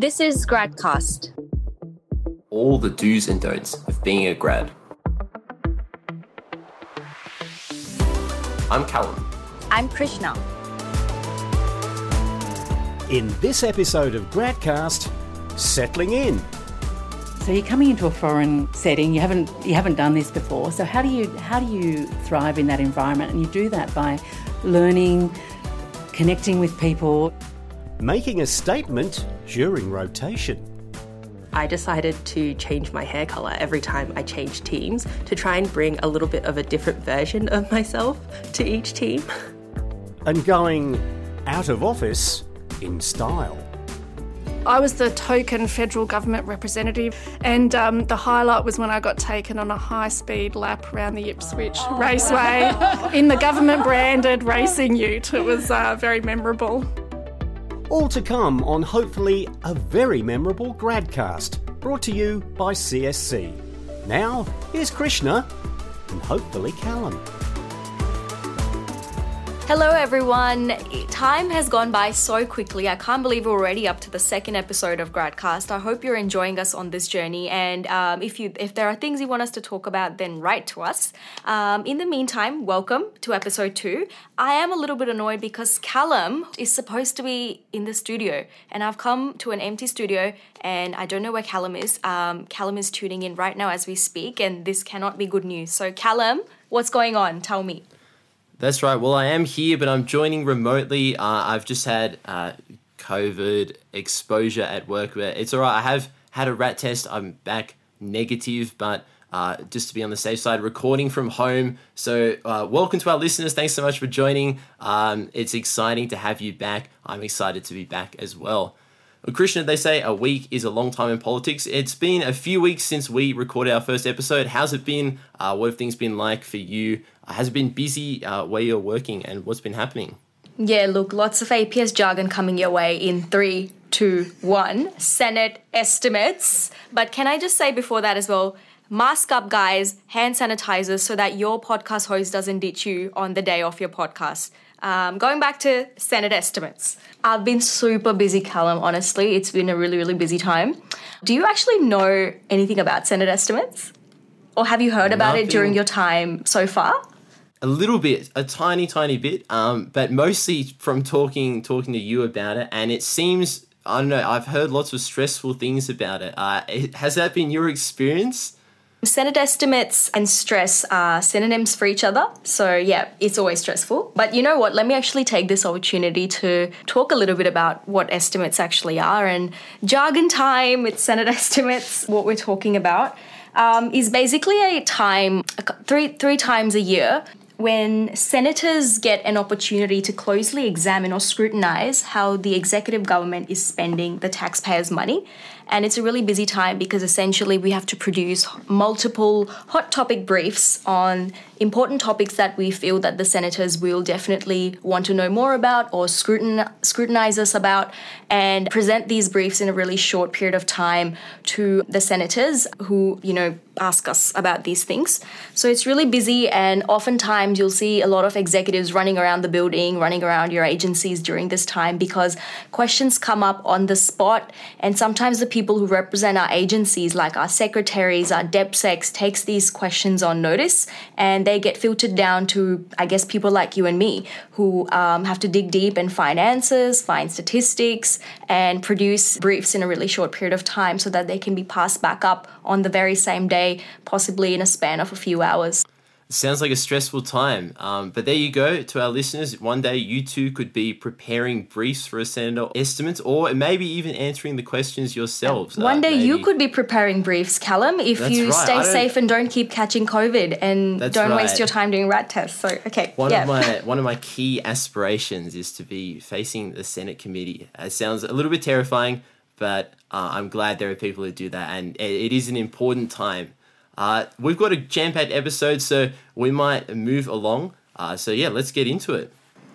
This is Gradcast. All the do's and don'ts of being a grad. I'm Callum. I'm Krishna. In this episode of Gradcast, settling in. So you're coming into a foreign setting. You haven't you haven't done this before. So how do you how do you thrive in that environment? And you do that by learning, connecting with people. Making a statement during rotation. I decided to change my hair color every time I changed teams to try and bring a little bit of a different version of myself to each team. And going out of office in style. I was the token federal government representative, and um, the highlight was when I got taken on a high speed lap around the Ipswich oh, Raceway in the government branded racing ute. It was uh, very memorable. All to come on hopefully a very memorable Gradcast, brought to you by CSC. Now, here's Krishna and hopefully Callum. Hello, everyone. Time has gone by so quickly. I can't believe we're already up to the second episode of Gradcast. I hope you're enjoying us on this journey. And um, if you, if there are things you want us to talk about, then write to us. Um, in the meantime, welcome to episode two. I am a little bit annoyed because Callum is supposed to be in the studio, and I've come to an empty studio, and I don't know where Callum is. Um, Callum is tuning in right now as we speak, and this cannot be good news. So, Callum, what's going on? Tell me. That's right. Well, I am here, but I'm joining remotely. Uh, I've just had uh, COVID exposure at work. But it's all right. I have had a rat test. I'm back negative, but uh, just to be on the safe side, recording from home. So, uh, welcome to our listeners. Thanks so much for joining. Um, it's exciting to have you back. I'm excited to be back as well. Well, Krishna, they say a week is a long time in politics. It's been a few weeks since we recorded our first episode. How's it been? Uh, what have things been like for you? Has been busy uh, where you're working and what's been happening? Yeah, look, lots of APS jargon coming your way in three, two, one. Senate estimates. But can I just say before that as well? Mask up, guys, hand sanitizers so that your podcast host doesn't ditch you on the day of your podcast. Um, going back to Senate estimates, I've been super busy, Callum, honestly. It's been a really, really busy time. Do you actually know anything about Senate estimates? Or have you heard about Nothing. it during your time so far? A little bit, a tiny, tiny bit, um, but mostly from talking talking to you about it. And it seems I don't know. I've heard lots of stressful things about it. Uh, has that been your experience? Senate estimates and stress are synonyms for each other. So, yeah, it's always stressful. But you know what? Let me actually take this opportunity to talk a little bit about what estimates actually are. And jargon time with Senate estimates, what we're talking about. Um, is basically a time three three times a year when senators get an opportunity to closely examine or scrutinize how the executive government is spending the taxpayers' money and it's a really busy time because essentially we have to produce multiple hot topic briefs on important topics that we feel that the senators will definitely want to know more about or scrutin- scrutinize us about and present these briefs in a really short period of time to the senators who, you know, ask us about these things. So it's really busy, and oftentimes you'll see a lot of executives running around the building, running around your agencies during this time because questions come up on the spot, and sometimes the people who represent our agencies, like our secretaries, our DepSecs, takes these questions on notice and they get filtered down to, I guess, people like you and me who um, have to dig deep and find answers, find statistics, and produce briefs in a really short period of time so that they can be passed back up on the very same day, possibly in a span of a few hours sounds like a stressful time. Um, but there you go to our listeners. One day you too could be preparing briefs for a senator estimates or maybe even answering the questions yourselves. One uh, day maybe. you could be preparing briefs, Callum, if That's you right. stay safe and don't keep catching COVID and don't right. waste your time doing rat tests. So, okay. One, yeah. of my, one of my key aspirations is to be facing the Senate committee. It sounds a little bit terrifying, but uh, I'm glad there are people who do that. And it, it is an important time uh, we've got a jam packed episode, so we might move along. Uh, so, yeah, let's get into it.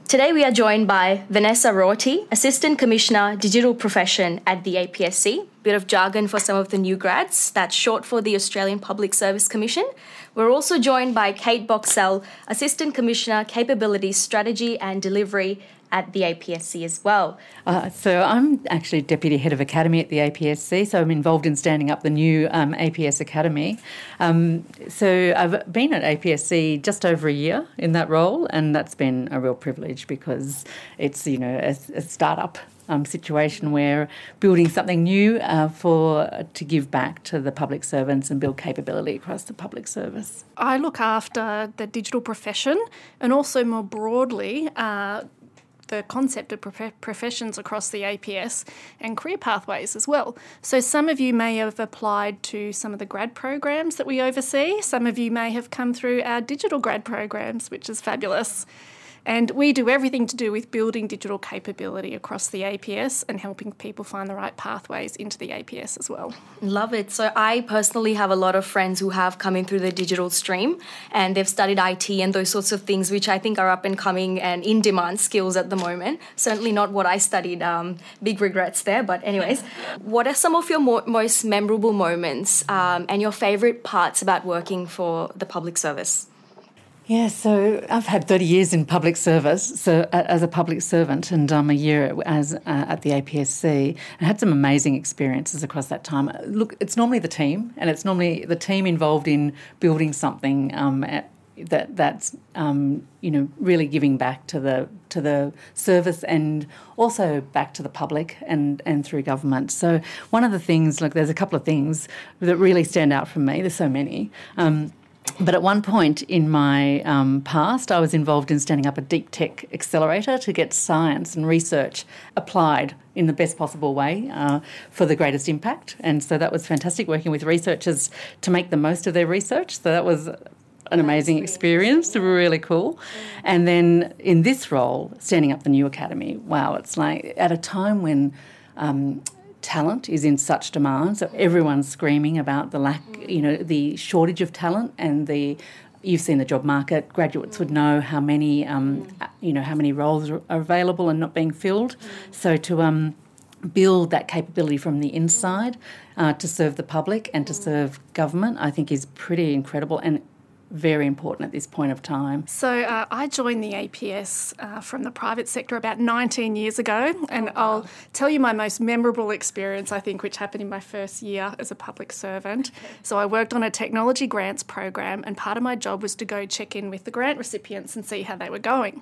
Today, we are joined by Vanessa Roarty, Assistant Commissioner, Digital Profession at the APSC. Bit of jargon for some of the new grads, that's short for the Australian Public Service Commission. We're also joined by Kate Boxsell, Assistant Commissioner, Capability Strategy and Delivery at the APSC as well. Uh, so I'm actually deputy head of academy at the APSC, so I'm involved in standing up the new um, APS Academy. Um, so I've been at APSC just over a year in that role, and that's been a real privilege because it's you know a, a startup um, situation where building something new uh, for to give back to the public servants and build capability across the public service. I look after the digital profession and also more broadly. Uh, the concept of prof- professions across the APS and career pathways as well. So, some of you may have applied to some of the grad programs that we oversee. Some of you may have come through our digital grad programs, which is fabulous. And we do everything to do with building digital capability across the APS and helping people find the right pathways into the APS as well. Love it. So, I personally have a lot of friends who have come in through the digital stream and they've studied IT and those sorts of things, which I think are up and coming and in demand skills at the moment. Certainly not what I studied. Um, big regrets there. But, anyways, what are some of your mo- most memorable moments um, and your favorite parts about working for the public service? Yeah, so I've had 30 years in public service, so as a public servant, and um, a year as uh, at the APSC, and had some amazing experiences across that time. Look, it's normally the team, and it's normally the team involved in building something um, at, that that's um, you know really giving back to the to the service and also back to the public and and through government. So one of the things, like, there's a couple of things that really stand out for me. There's so many. Um, but at one point in my um, past, I was involved in standing up a deep tech accelerator to get science and research applied in the best possible way uh, for the greatest impact. And so that was fantastic working with researchers to make the most of their research. So that was an amazing experience, really cool. And then in this role, standing up the new academy, wow, it's like at a time when um, talent is in such demand. So everyone's screaming about the lack, you know, the shortage of talent and the. You've seen the job market. Graduates would know how many, um, you know, how many roles are available and not being filled. So to um, build that capability from the inside uh, to serve the public and to serve government, I think is pretty incredible and very important at this point of time. So, uh, I joined the APS uh, from the private sector about 19 years ago, and oh, wow. I'll tell you my most memorable experience, I think, which happened in my first year as a public servant. So, I worked on a technology grants program, and part of my job was to go check in with the grant recipients and see how they were going.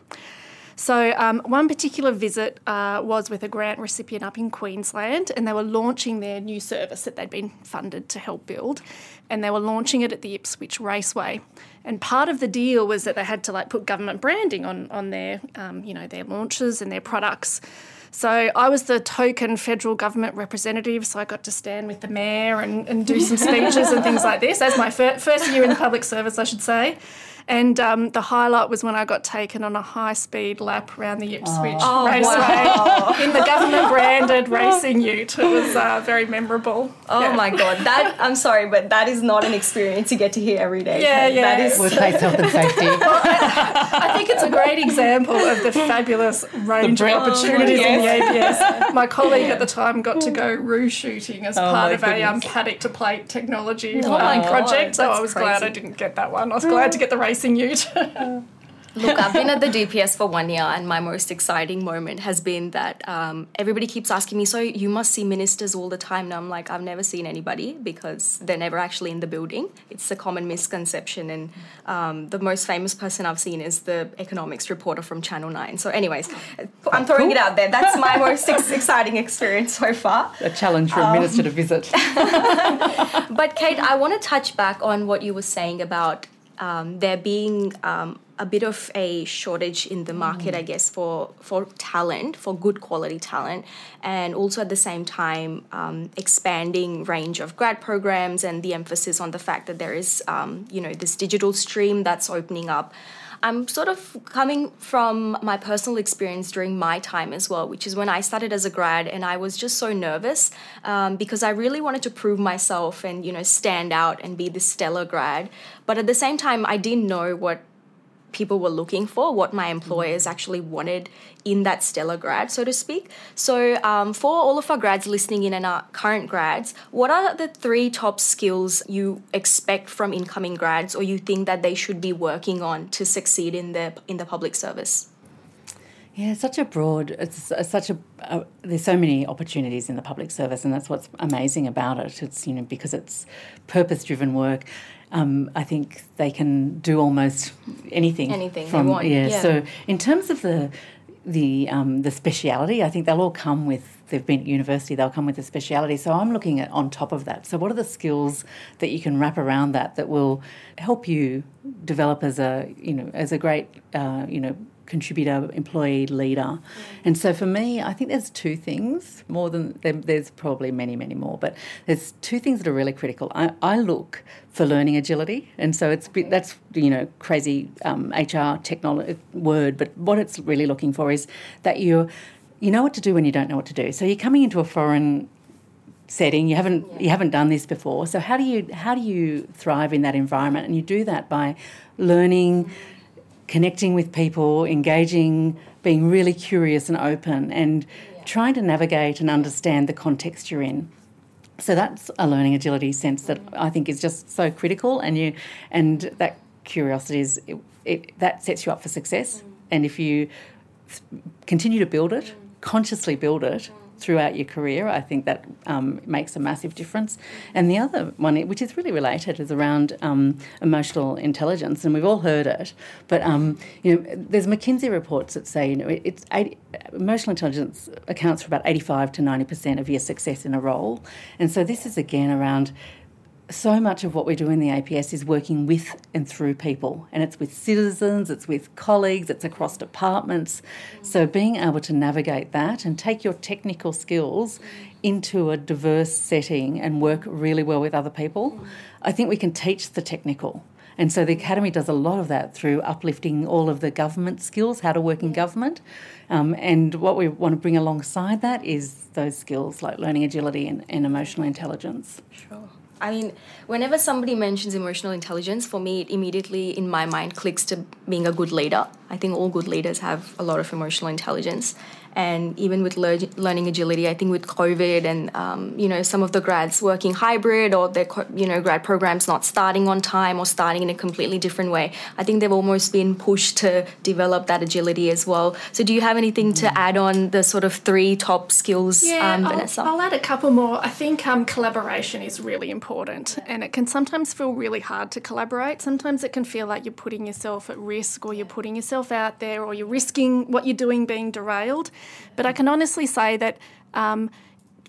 So, um, one particular visit uh, was with a grant recipient up in Queensland, and they were launching their new service that they'd been funded to help build, and they were launching it at the Ipswich Raceway. And part of the deal was that they had to like put government branding on on their, um, you know, their launches and their products. So I was the token federal government representative, so I got to stand with the mayor and, and do some speeches and things like this. As my fir- first year in the public service, I should say. And um, the highlight was when I got taken on a high speed lap around the Ipswich oh. Raceway wow. in the government branded racing ute. It was uh, very memorable. Oh yeah. my God. That I'm sorry, but that is not an experience you get to hear every day. Yeah, yeah. That is workplace health and safety. I, think it's a great example of the fabulous range of opportunities oh, yes. in the APS. My colleague at the time got to go roo shooting as oh part of goodness. a um, paddock to plate technology oh um, project. So I was crazy. glad I didn't get that one. I was glad to get the racing ute. Look, I've been at the DPS for one year, and my most exciting moment has been that um, everybody keeps asking me, So you must see ministers all the time. And I'm like, I've never seen anybody because they're never actually in the building. It's a common misconception. And um, the most famous person I've seen is the economics reporter from Channel 9. So, anyways, I'm throwing it out there. That's my most ex- exciting experience so far. A challenge for um, a minister to visit. but, Kate, I want to touch back on what you were saying about um, there being um, a bit of a shortage in the market, mm. I guess, for for talent, for good quality talent, and also at the same time um, expanding range of grad programs and the emphasis on the fact that there is, um, you know, this digital stream that's opening up. I'm sort of coming from my personal experience during my time as well, which is when I started as a grad and I was just so nervous um, because I really wanted to prove myself and, you know, stand out and be the stellar grad. But at the same time, I didn't know what people were looking for, what my employers actually wanted in that stellar grad, so to speak. So, um, for all of our grads listening in and our current grads, what are the three top skills you expect from incoming grads, or you think that they should be working on to succeed in the in the public service? Yeah, such a broad. It's such a. Uh, there's so many opportunities in the public service, and that's what's amazing about it. It's you know because it's purpose-driven work. Um, I think they can do almost anything. Anything from, they want. Yeah, yeah. So in terms of the the um, the speciality, I think they'll all come with. They've been at university. They'll come with a speciality. So I'm looking at on top of that. So what are the skills that you can wrap around that that will help you develop as a you know as a great uh, you know contributor, employee, leader. Mm. And so for me, I think there's two things more than there's probably many, many more, but there's two things that are really critical. I, I look for learning agility, and so it's that's you know crazy um, HR technology word, but what it's really looking for is that you you know what to do when you don't know what to do. So you're coming into a foreign setting you haven't yeah. you haven't done this before so how do you how do you thrive in that environment and you do that by learning connecting with people, engaging, being really curious and open, and yeah. trying to navigate and understand the context you're in. So that's a learning agility sense that I think is just so critical, and you and that curiosity is it, it, that sets you up for success. Mm. And if you continue to build it, mm. consciously build it, mm throughout your career. I think that um, makes a massive difference. And the other one, which is really related, is around um, emotional intelligence, and we've all heard it. But um, you know, there's McKinsey reports that say you know it's 80, emotional intelligence accounts for about 85 to 90 percent of your success in a role, and so this is again around so much of what we do in the APS is working with and through people, and it's with citizens, it's with colleagues, it's across departments. So, being able to navigate that and take your technical skills into a diverse setting and work really well with other people, I think we can teach the technical. And so the Academy does a lot of that through uplifting all of the government skills, how to work in government. Um, and what we want to bring alongside that is those skills like learning agility and, and emotional intelligence. Sure. I mean, whenever somebody mentions emotional intelligence, for me, it immediately in my mind clicks to being a good leader. I think all good leaders have a lot of emotional intelligence and even with lear- learning agility i think with covid and um, you know some of the grads working hybrid or their you know grad programs not starting on time or starting in a completely different way i think they've almost been pushed to develop that agility as well. So do you have anything to mm. add on the sort of three top skills yeah, um, Vanessa? I'll, I'll, add a couple more. I think um, collaboration is really important and it can sometimes feel really hard to collaborate. Sometimes it can feel like you're putting yourself at risk or you're putting yourself out there or you're risking what you're doing being derailed but I can honestly say that um,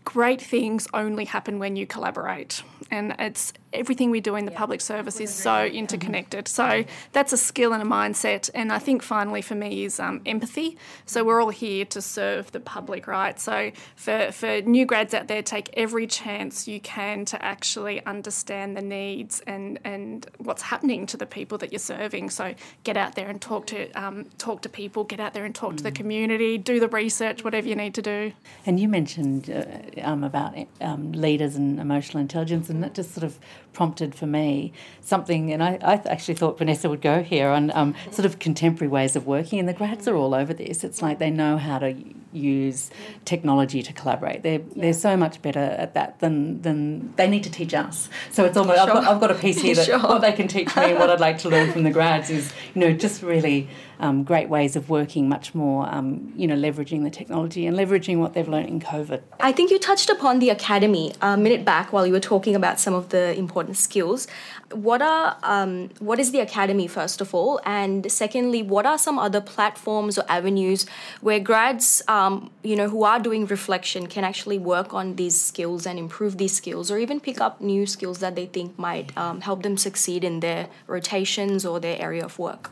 great things only happen when you collaborate. And it's everything we do in the yeah. public service is so interconnected. So that's a skill and a mindset. And I think finally for me is um, empathy. So we're all here to serve the public, right? So for, for new grads out there, take every chance you can to actually understand the needs and, and what's happening to the people that you're serving. So get out there and talk to um, talk to people, get out there and talk mm. to the mm. community, do the research, whatever you need to do. And you mentioned uh, um, about um, leaders and emotional intelligence, and that just sort of prompted for me something, and I, I actually thought Vanessa would go here on um, sort of contemporary ways of working, and the grads are all over this. It's like they know how to use technology to collaborate. They're yeah. they're so much better at that than than they need to teach us. So it's almost sure. I've, got, I've got a piece here that sure. what they can teach me and what I'd like to learn from the grads is you know just really um, great ways of working, much more, um, you know, leveraging the technology and leveraging what they've learned in COVID. I think you touched upon the academy a minute back while you were talking about some of the important skills. What are um, what is the academy first of all, and secondly, what are some other platforms or avenues where grads, um, you know, who are doing reflection can actually work on these skills and improve these skills, or even pick up new skills that they think might um, help them succeed in their rotations or their area of work.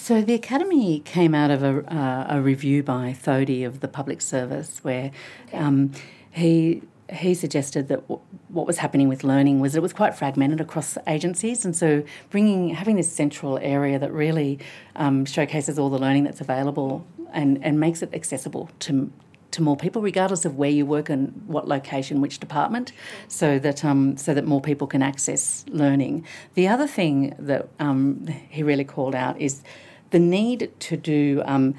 So the Academy came out of a, uh, a review by Thodey of the public service where um, he he suggested that w- what was happening with learning was it was quite fragmented across agencies, and so bringing having this central area that really um, showcases all the learning that's available and and makes it accessible to to more people, regardless of where you work and what location, which department, so that um, so that more people can access learning. The other thing that um, he really called out is the need to do um,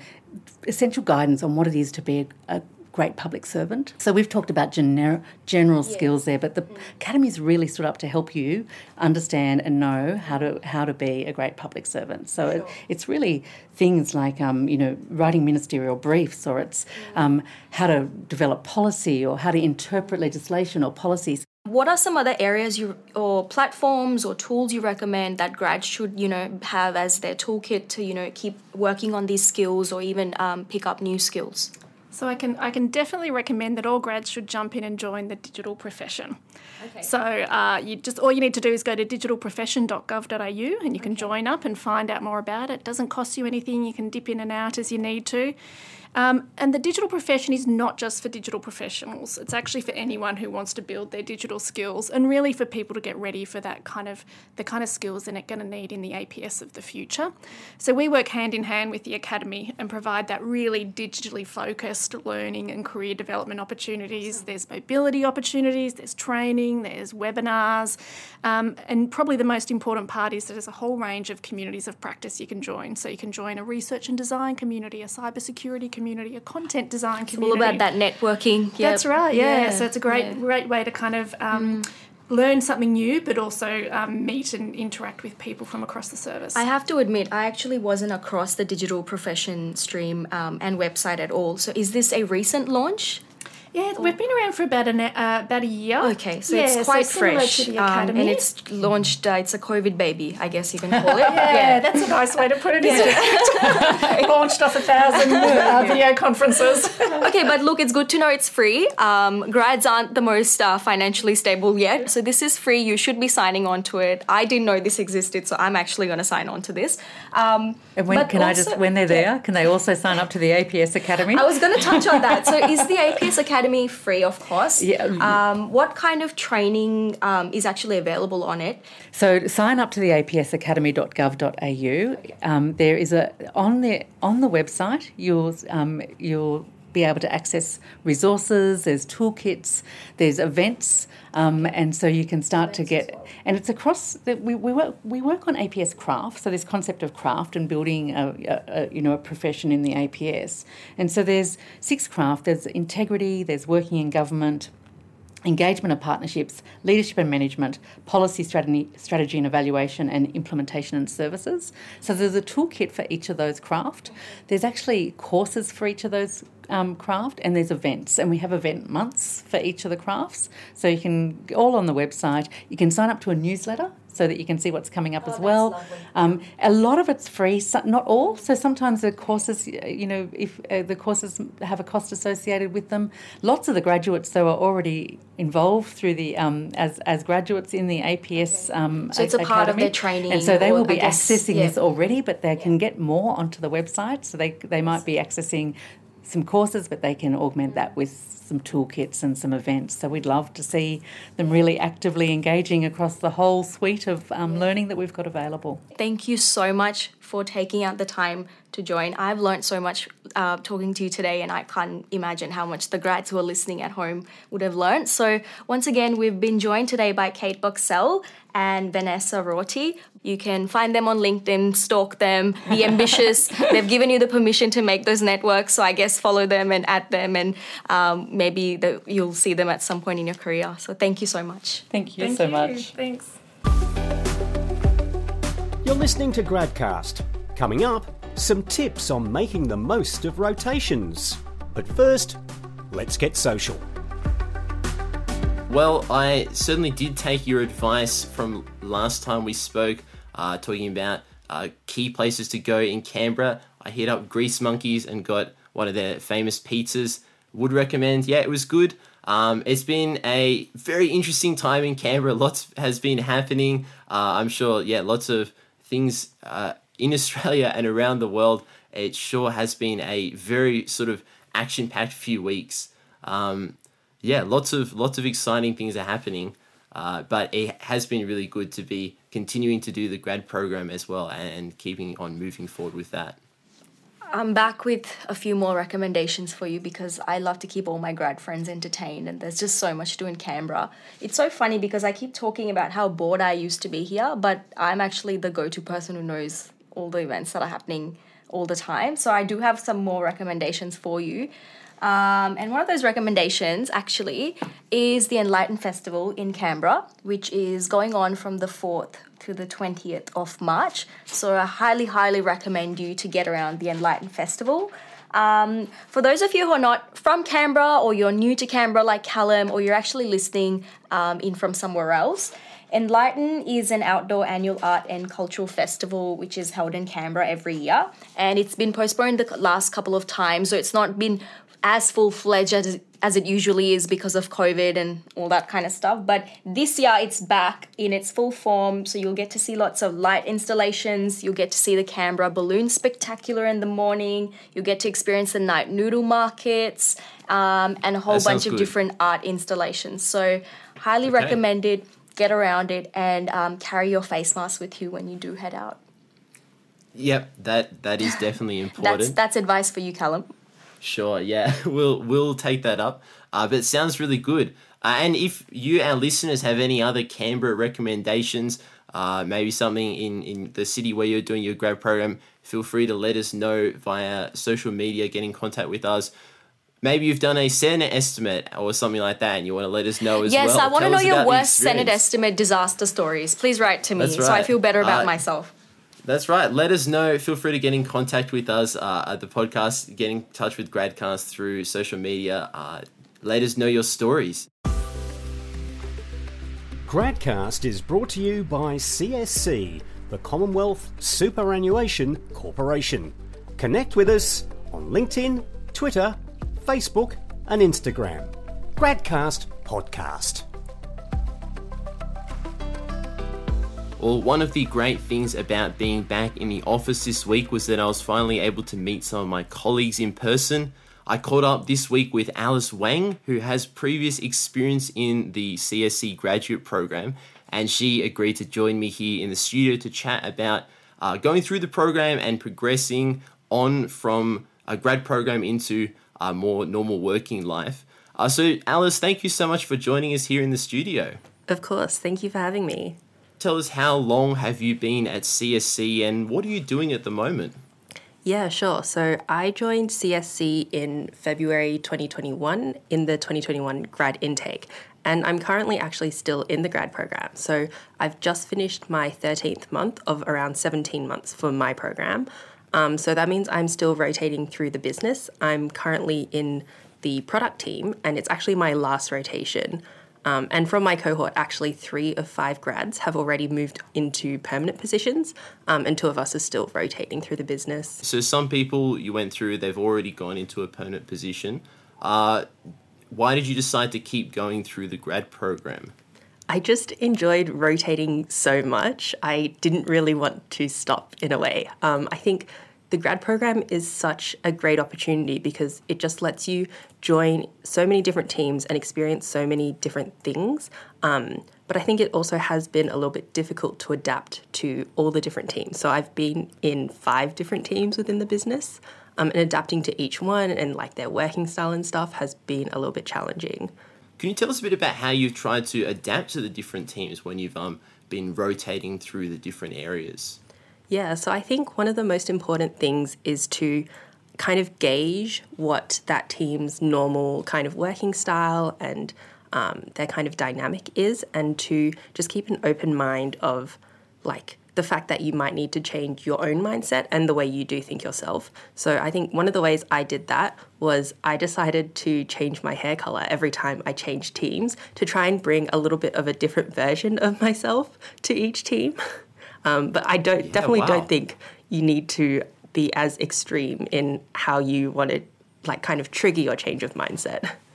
essential guidance on what it is to be a, a great public servant. So we've talked about gener- general skills there, but the mm. academy's really stood up to help you understand and know how to how to be a great public servant. So sure. it, it's really things like um, you know writing ministerial briefs, or it's mm. um, how to develop policy, or how to interpret legislation or policies. What are some other areas you or platforms or tools you recommend that grads should you know have as their toolkit to you know keep working on these skills or even um, pick up new skills? So I can I can definitely recommend that all grads should jump in and join the digital profession. Okay. So uh, you just all you need to do is go to digitalprofession.gov.au and you can okay. join up and find out more about it. it. Doesn't cost you anything. You can dip in and out as you need to. Um, and the digital profession is not just for digital professionals, it's actually for anyone who wants to build their digital skills and really for people to get ready for that kind of the kind of skills they're going to need in the APS of the future. So we work hand in hand with the academy and provide that really digitally focused learning and career development opportunities. There's mobility opportunities, there's training, there's webinars, um, and probably the most important part is that there's a whole range of communities of practice you can join. So you can join a research and design community, a cybersecurity community community, a content design it's community. all about that networking. Yep. That's right. Yeah. yeah. So it's a great yeah. great way to kind of. Um, mm. Learn something new, but also um, meet and interact with people from across the service. I have to admit, I actually wasn't across the digital profession stream um, and website at all. So, is this a recent launch? Yeah, we've been around for about an uh, about a year. Okay, so yeah, it's quite so fresh, um, and it's launched. Uh, it's a COVID baby, I guess you can call it. yeah, yeah, that's a nice way to put it. Yeah. launched off a thousand uh, video conferences. okay, but look, it's good to know it's free. Um, grads aren't the most uh, financially stable yet, so this is free. You should be signing on to it. I didn't know this existed, so I'm actually going to sign on to this. Um, and when can also, I just when they're there, can they also sign up to the APS Academy? I was going to touch on that. So is the APS Academy Academy free of course. Yeah. Um, what kind of training um, is actually available on it? So sign up to the apsacademy.gov.au. Um, there is a on the on the website you'll um, you'll be able to access resources. There's toolkits. There's events. Um, and so you can start to get, and it's across. The, we, we work we work on APS craft, so this concept of craft and building a, a, a, you know a profession in the APS. And so there's six craft. There's integrity. There's working in government. Engagement and partnerships, leadership and management, policy strategy, strategy and evaluation, and implementation and services. So there's a toolkit for each of those craft. There's actually courses for each of those um, craft, and there's events, and we have event months for each of the crafts. So you can all on the website. You can sign up to a newsletter so that you can see what's coming up oh, as well. Um, a lot of it's free, not all. So sometimes the courses, you know, if uh, the courses have a cost associated with them. Lots of the graduates, though, are already involved through the um, as as graduates in the APS. Um, so it's a, part of their training, and so they will be guess, accessing yeah. this already, but they can get more onto the website. So they they might be accessing some courses, but they can augment that with some toolkits and some events. So we'd love to see them really actively engaging across the whole suite of um, learning that we've got available. Thank you so much for taking out the time to join. I've learned so much uh, talking to you today, and I can't imagine how much the grads who are listening at home would have learned. So, once again, we've been joined today by Kate Boxsell and Vanessa Roarty. You can find them on LinkedIn, stalk them, be ambitious. They've given you the permission to make those networks, so I guess follow them and add them, and um, maybe the, you'll see them at some point in your career. So, thank you so much. Thank you thank so you. much. Thanks. You're listening to Gradcast. Coming up, some tips on making the most of rotations. But first, let's get social. Well, I certainly did take your advice from last time we spoke, uh, talking about uh, key places to go in Canberra. I hit up Grease Monkeys and got one of their famous pizzas. Would recommend. Yeah, it was good. Um, it's been a very interesting time in Canberra. Lots has been happening. Uh, I'm sure. Yeah, lots of things uh, in Australia and around the world. It sure has been a very sort of action-packed few weeks. Um, yeah, lots of lots of exciting things are happening. Uh, but it has been really good to be continuing to do the grad program as well and, and keeping on moving forward with that. I'm back with a few more recommendations for you because I love to keep all my grad friends entertained and there's just so much to do in Canberra. It's so funny because I keep talking about how bored I used to be here, but I'm actually the go to person who knows all the events that are happening all the time. So I do have some more recommendations for you. Um, and one of those recommendations actually is the Enlighten Festival in Canberra, which is going on from the 4th to the 20th of March. So I highly, highly recommend you to get around the Enlighten Festival. Um, for those of you who are not from Canberra or you're new to Canberra like Callum or you're actually listening um, in from somewhere else, Enlighten is an outdoor annual art and cultural festival which is held in Canberra every year and it's been postponed the last couple of times so it's not been as full fledged as, as it usually is because of COVID and all that kind of stuff. But this year it's back in its full form, so you'll get to see lots of light installations. You'll get to see the Canberra Balloon Spectacular in the morning. You'll get to experience the night noodle markets um, and a whole bunch of good. different art installations. So, highly Okay. recommend it. Get around it and um, carry your face mask with you when you do head out. Yep, that that is definitely That's important. that's advice for you, Callum. Sure, yeah, we'll we'll take that up. Uh, but it sounds really good. Uh, and if you, our listeners, have any other Canberra recommendations, uh, maybe something in, in the city where you're doing your grad program, feel free to let us know via social media, get in contact with us. Maybe you've done a Senate estimate or something like that, and you want to let us know as Yes, well. I want to know your worst Senate estimate disaster stories. Please write to me That's so I feel better about Uh, myself. That's right. Let us know. Feel free to get in contact with us uh, at the podcast. Get in touch with Gradcast through social media. Uh, let us know your stories. Gradcast is brought to you by CSC, the Commonwealth Superannuation Corporation. Connect with us on LinkedIn, Twitter, Facebook, and Instagram. Gradcast Podcast. Well, one of the great things about being back in the office this week was that I was finally able to meet some of my colleagues in person. I caught up this week with Alice Wang, who has previous experience in the CSC graduate program, and she agreed to join me here in the studio to chat about uh, going through the program and progressing on from a grad program into a more normal working life. Uh, so, Alice, thank you so much for joining us here in the studio Of course, thank you for having me. tell us how long have you been at CSC and what are you doing at the moment? Yeah, sure. So I joined CSC in February 2021 in the 2021 grad intake. And I'm currently actually still in the grad program. So I've just finished my 13th month of around 17 months for my program. Um, so that means I'm still rotating through the business. I'm currently in the product team, and it's actually my last rotation. Um, and from my cohort, actually, three of five grads have already moved into permanent positions, um, and two of us are still rotating through the business. So, some people you went through, they've already gone into a permanent position. Uh, why did you decide to keep going through the grad program? I just enjoyed rotating so much. I didn't really want to stop in a way. Um, I think the grad program is such a great opportunity because it just lets you join so many different teams and experience so many different things. Um, but I think it also has been a little bit difficult to adapt to all the different teams. So I've been in five different teams within the business, um, and adapting to each one and like their working style and stuff has been a little bit challenging. Can you tell us a bit about how you've tried to adapt to the different teams when you've um, been rotating through the different areas? Yeah, so I think one of the most important things is to kind of gauge what that team's normal kind of working style and um, their kind of dynamic is, and to just keep an open mind of like the fact that you might need to change your own mindset and the way you do think yourself. So I think one of the ways I did that was I decided to change my hair color every time I changed teams to try and bring a little bit of a different version of myself to each team. Um, but I don't definitely wow. don't think you need to be as extreme in how you want to like kind of trigger your change of mindset.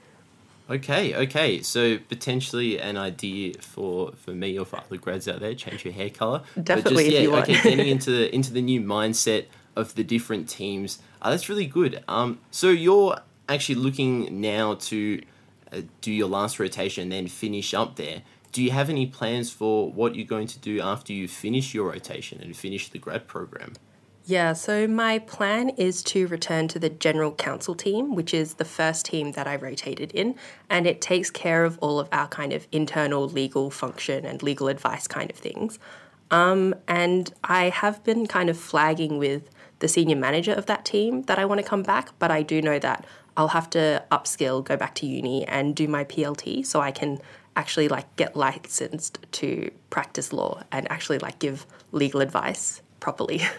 Okay, okay. So potentially an idea for for me or for other grads out there, change your hair color. Definitely, if yeah, you want. okay, getting into the into the new mindset of the different teams. Uh, that's really good. Um, so you're actually looking now to uh, do your last rotation and then finish up there. Do you have any plans for what you're going to do after you finish your rotation and finish the grad program? Yeah, so my plan is to return to the general counsel team, which is the first team that I rotated in, and it takes care of all of our kind of internal legal function and legal advice kind of things. Um, and I have been kind of flagging with the senior manager of that team that I want to come back, but I do know that I'll have to upskill, go back to uni, and do my PLT so I can actually like get licensed to practice law and actually like give legal advice properly.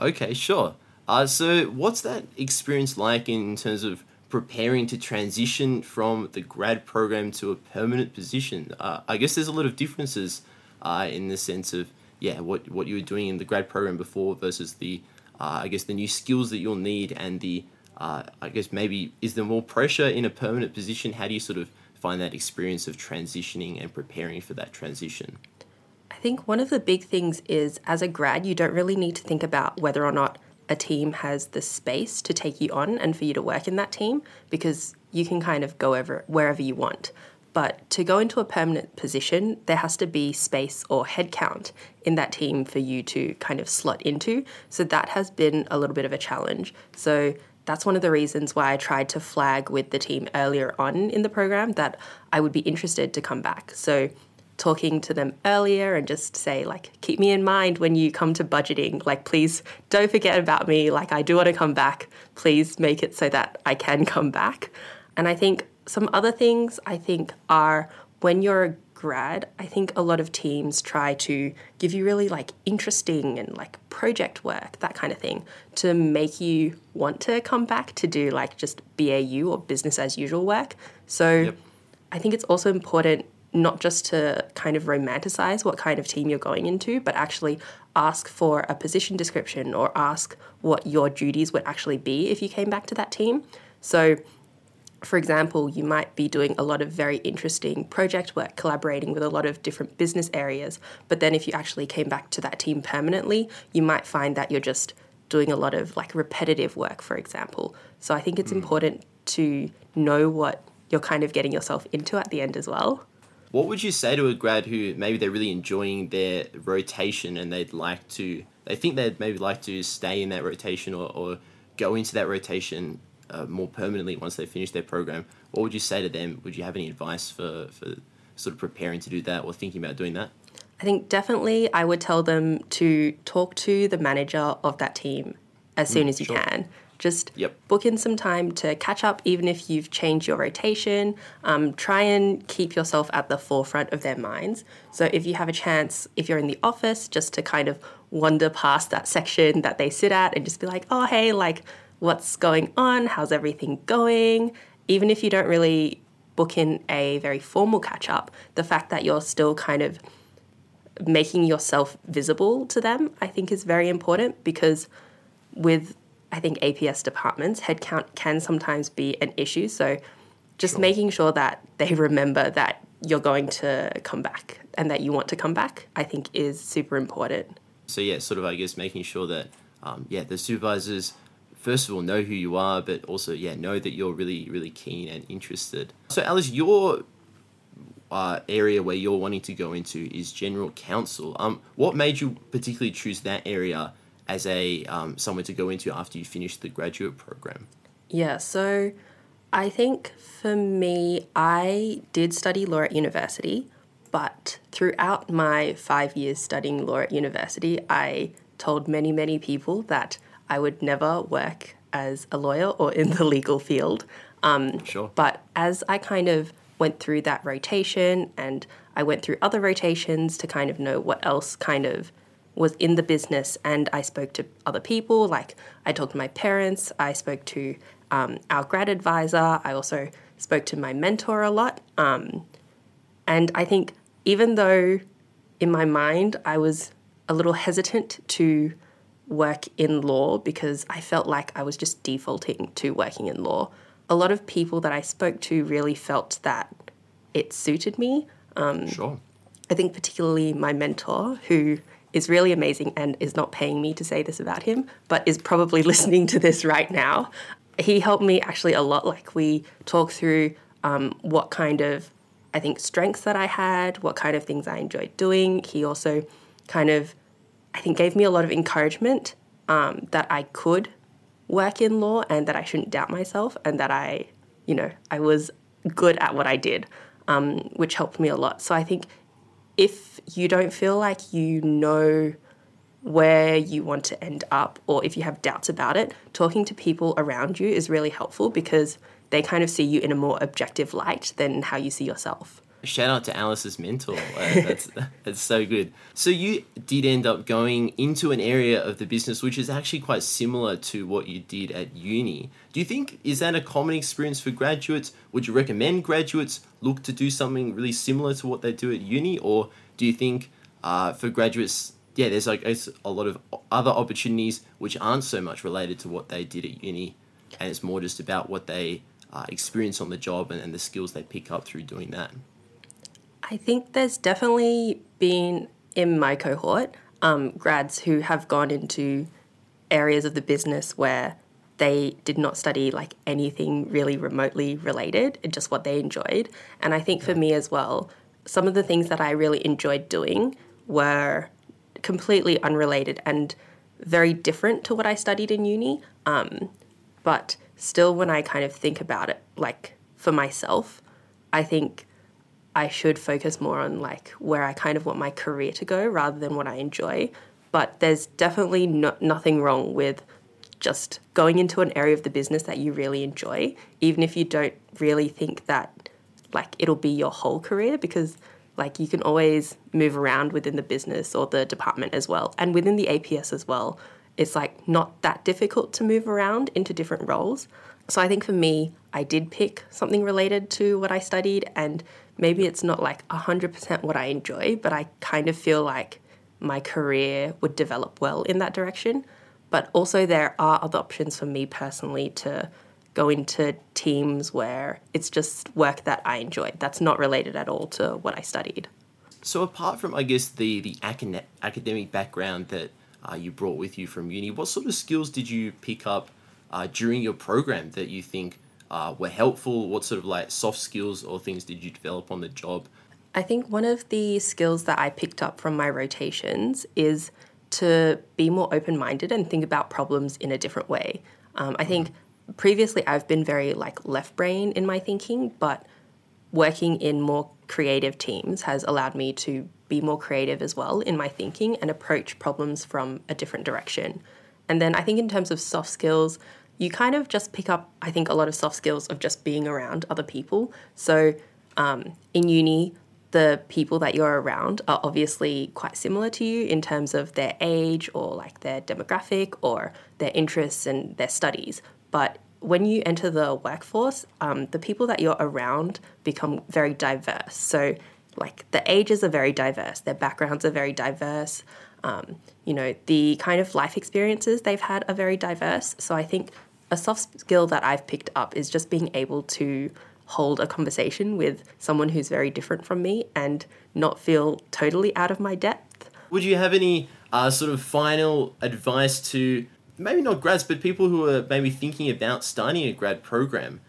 Okay, sure. Uh, so, what's that experience like in terms of preparing to transition from the grad program to a permanent position? Uh, I guess there's a lot of differences uh, in the sense of yeah, what what you were doing in the grad program before versus the uh, I guess the new skills that you'll need and the uh, I guess maybe is there more pressure in a permanent position? How do you sort of find that experience of transitioning and preparing for that transition? I think one of the big things is as a grad, you don't really need to think about whether or not a team has the space to take you on and for you to work in that team because you can kind of go over wherever you want. But to go into a permanent position, there has to be space or headcount in that team for you to kind of slot into. So that has been a little bit of a challenge. So that's one of the reasons why I tried to flag with the team earlier on in the program that I would be interested to come back. So talking to them earlier and just say like keep me in mind when you come to budgeting. Like please don't forget about me. Like I do want to come back. Please make it so that I can come back. And I think some other things I think are when you're a grad I think a lot of teams try to give you really like interesting and like project work that kind of thing to make you want to come back to do like just BAU or business as usual work. So Yep. I think it's also important not just to kind of romanticize what kind of team you're going into, but actually ask for a position description or ask what your duties would actually be if you came back to that team. So, for example, you might be doing a lot of very interesting project work, collaborating with a lot of different business areas. But then, if you actually came back to that team permanently, you might find that you're just doing a lot of like repetitive work, for example. So, I think it's hmm. important to know what you're kind of getting yourself into at the end as well. What would you say to a grad who maybe they're really enjoying their rotation and they'd like to, they think they'd maybe like to stay in that rotation or, or go into that rotation uh, more permanently once they finish their program? What would you say to them? Would you have any advice for, for sort of preparing to do that or thinking about doing that? I think definitely I would tell them to talk to the manager of that team as soon as you sure. can. Just Yep. book in some time to catch up, even if you've changed your rotation. Um, try and keep yourself at the forefront of their minds. So if you have a chance, if you're in the office, just to kind of wander past that section that they sit at and just be like, oh, hey, like, what's going on? How's everything going? Even if you don't really book in a very formal catch up, the fact that you're still kind of making yourself visible to them, I think is very important because with I think APS departments, headcount can sometimes be an issue. So just making sure that they remember that you're going to come back and that you want to come back, I think is super important. So yeah, sort of I guess making sure that um, yeah the supervisors first of all know who you are, but also yeah know that you're really really keen and interested. So Alice, your uh, area where you're wanting to go into is general counsel. Um, what made you particularly choose that area as a um, somewhere to go into after you finish the graduate program? Yeah, so I think for me, I did study law at university, but throughout my five years studying law at university, I told many, many people that I would never work as a lawyer or in the legal field. Um, Sure. But as I kind of went through that rotation and I went through other rotations to kind of know what else kind of was in the business, and I spoke to other people, like I talked to my parents, I spoke to um, our grad advisor, I also spoke to my mentor a lot. Um, and I think even though in my mind I was a little hesitant to work in law because I felt like I was just defaulting to working in law, a lot of people that I spoke to really felt that it suited me. Sure. I think particularly my mentor, who is really amazing and is not paying me to say this about him, but is probably listening to this right now. He helped me actually a lot. Like we talked through um, what kind of, I think, strengths that I had, what kind of things I enjoyed doing. He also kind of, I think, gave me a lot of encouragement um, that I could work in law and that I shouldn't doubt myself and that I, you know, I was good at what I did, um, which helped me a lot. So I think if you don't feel like you know where you want to end up or if you have doubts about it, talking to people around you is really helpful because they kind of see you in a more objective light than how you see yourself. Shout out to Alice's mentor. Uh, that's that's so good. So you did end up going into an area of the business which is actually quite similar to what you did at uni. Do you think is that a common experience for graduates? Would you recommend graduates look to do something really similar to what they do at uni, or do you think uh, for graduates, yeah, there's like a lot of other opportunities which aren't so much related to what they did at uni, and it's more just about what they uh, experience on the job and, and the skills they pick up through doing that. I think there's definitely been in my cohort um, grads who have gone into areas of the business where they did not study like anything really remotely related, just what they enjoyed. And I think for me as well, some of the things that I really enjoyed doing were completely unrelated and very different to what I studied in uni. Um, but still, when I kind of think about it, like for myself, I think I should focus more on like where I kind of want my career to go rather than what I enjoy. But there's definitely no, nothing wrong with just going into an area of the business that you really enjoy, even if you don't really think that like it'll be your whole career because like you can always move around within the business or the department as well. And within the APS as well, it's like not that difficult to move around into different roles. So I think for me, I did pick something related to what I studied and maybe it's not like 100% what I enjoy, but I kind of feel like my career would develop well in that direction. But also, there are other options for me personally to go into teams where it's just work that I enjoy. That's not related at all to what I studied. So, apart from, I guess, the, the academic background that uh, you brought with you from uni, what sort of skills did you pick up uh, during your program that you think uh, were helpful? What sort of like soft skills or things did you develop on the job? I think one of the skills that I picked up from my rotations is to be more open minded and think about problems in a different way. Um, I think previously I've been very like left brain in my thinking, but working in more creative teams has allowed me to be more creative as well in my thinking and approach problems from a different direction. And then I think in terms of soft skills, you kind of just pick up, I think, a lot of soft skills of just being around other people. So um, in uni, the people that you're around are obviously quite similar to you in terms of their age or like their demographic or their interests and their studies. But when you enter the workforce, um, the people that you're around become very diverse. So, like, the ages are very diverse, their backgrounds are very diverse. Um, you know, the kind of life experiences they've had are very diverse. So, I think a soft skill that I've picked up is just being able to hold a conversation with someone who's very different from me and not feel totally out of my depth. Would you have any uh, sort of final advice to maybe not grads, but people who are maybe thinking about starting a grad program?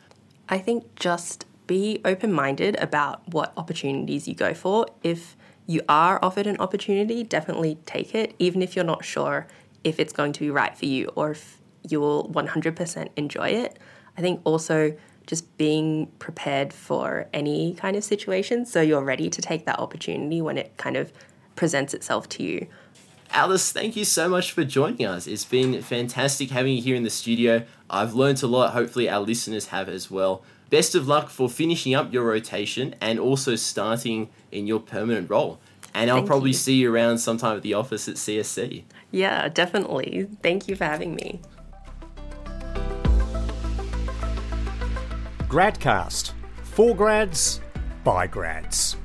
I think just be open minded about what opportunities you go for. If you are offered an opportunity, definitely take it, even if you're not sure if it's going to be right for you or if you'll 100% enjoy it. I think also just being prepared for any kind of situation so you're ready to take that opportunity when it kind of presents itself to you. Alice, thank you so much for joining us. It's been fantastic having you here in the studio. I've learned a lot. Hopefully, our listeners have as well. Best of luck for finishing up your rotation and also starting in your permanent role. And I'll probably you. see you around sometime at the office at CSC. Yeah, definitely. Thank you for having me. Gradcast. For grads, by grads.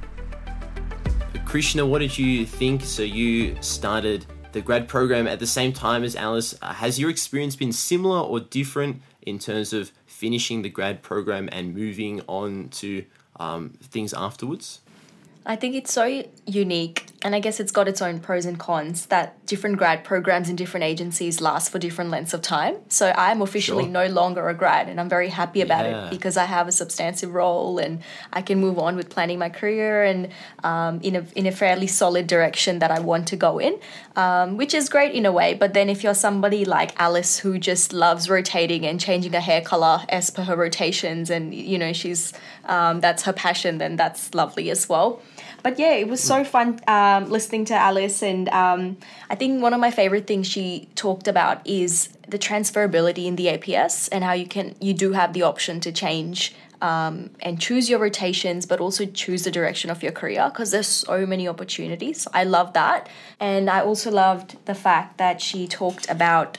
Krishna, what did you think? So you started the grad program at the same time as Alice. Uh, has your experience been similar or different in terms of finishing the grad program and moving on to um, things afterwards? I think it's so unique, and I guess it's got its own pros and cons that different grad programs in different agencies last for different lengths of time. So I'm officially sure. no longer a grad, and I'm very happy about yeah. it because I have a substantive role and I can move on with planning my career and um, in a in a fairly solid direction that I want to go in, um, which is great in a way. But then if you're somebody like Alice who just loves rotating and changing her hair color as per her rotations, and you know she's um, that's her passion, then that's lovely as well. But yeah, it was so fun. Um, um, listening to Alice, and um, I think one of my favorite things she talked about is the transferability in the APS and how you can you do have the option to change um, and choose your rotations, but also choose the direction of your career because there's so many opportunities. I love that, and I also loved the fact that she talked about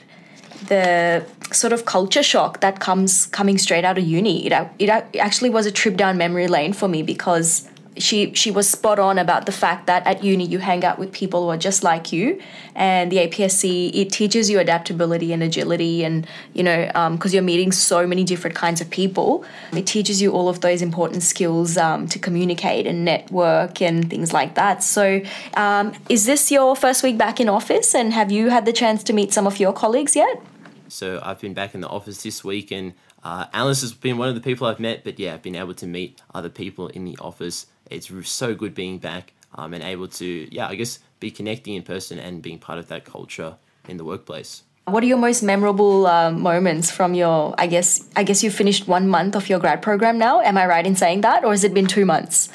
the sort of culture shock that comes coming straight out of uni. It, it actually was a trip down memory lane for me because she she was spot on about the fact that at uni you hang out with people who are just like you, and the APSC it teaches you adaptability and agility, and you know because um, you're meeting so many different kinds of people, it teaches you all of those important skills um, to communicate and network and things like that. So, um, is this your first week back in office, and have you had the chance to meet some of your colleagues yet? So I've been back in the office this week, and uh, Alice has been one of the people I've met. But yeah, I've been able to meet other people in the office. It's so good being back um, and able to, yeah, I guess be connecting in person and being part of that culture in the workplace. What are your most memorable uh, moments from your? I guess I guess you finished one month of your grad program now. Am I right in saying that, or has it been two months?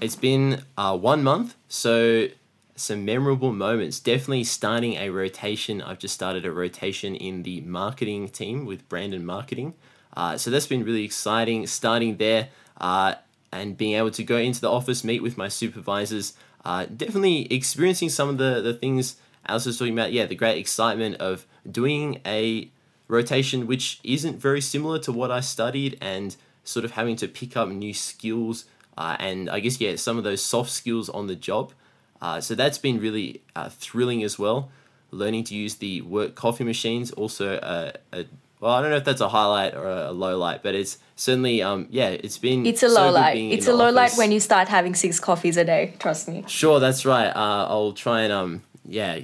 It's been uh, one month. So some memorable moments. Definitely starting a rotation. I've just started a rotation in the marketing team with Brand and Marketing. Uh, so that's been really exciting. Starting there uh, and being able to go into the office, meet with my supervisors. Uh, definitely experiencing some of the, the things Alice was talking about. Yeah, the great excitement of doing a rotation which isn't very similar to what I studied and sort of having to pick up new skills. Uh, and I guess, yeah, some of those soft skills on the job. Uh, so that's been really uh, thrilling as well. Learning to use the work coffee machines, also a, a well, I don't know if that's a highlight or a, low light, but it's certainly um yeah, it's been it's a so low light. It's a low office. light when you start having six coffees a day. Trust me. Sure, that's right. Uh, I'll try and um yeah,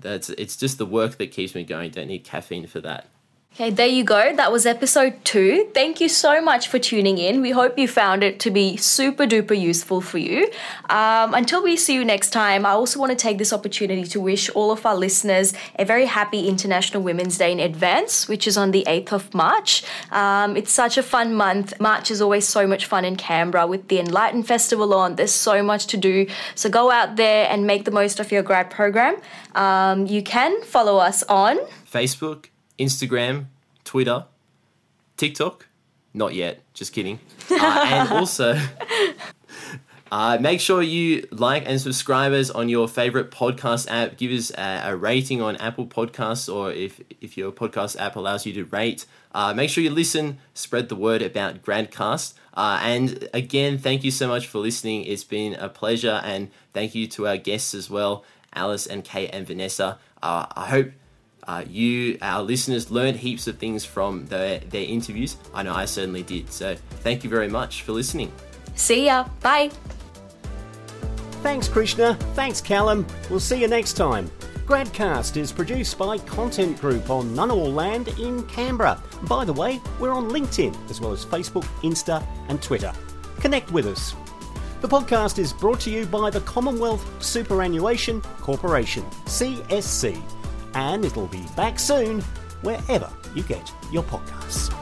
that's it's just the work that keeps me going. Don't need caffeine for that. Okay, there you go. That was episode two. Thank you so much for tuning in. We hope you found it to be super duper useful for you. Um, until we see you next time, I also want to take this opportunity to wish all of our listeners a very happy International Women's Day in advance, which is on the 8th of March. Um, it's such a fun month. March is always so much fun in Canberra with the Enlighten Festival on. There's so much to do. So go out there and make the most of your grad program. Um, you can follow us on Facebook Instagram, Twitter, TikTok. Not yet, just kidding. Uh, and also, uh, make sure you like and subscribe us on your favorite podcast app. Give us a, a, rating on Apple Podcasts, or if, if your podcast app allows you to rate. Uh, make sure you listen, spread the word about Gradcast. Uh, and again, thank you so much for listening. It's been a pleasure, and thank you to our guests as well, Alice and Kate and Vanessa. Uh, I hope uh, you, our listeners, learned heaps of things from their, their interviews. I know I certainly did. So thank you very much for listening. See ya. Bye. Thanks, Krishna. Thanks, Callum. We'll see you next time. Gradcast is produced by Content Group on Ngunnawal land in Canberra. By the way, we're on LinkedIn as well as Facebook, Insta, and Twitter. Connect with us. The podcast is brought to you by the Commonwealth Superannuation Corporation, CSC and it'll be back soon wherever you get your podcasts.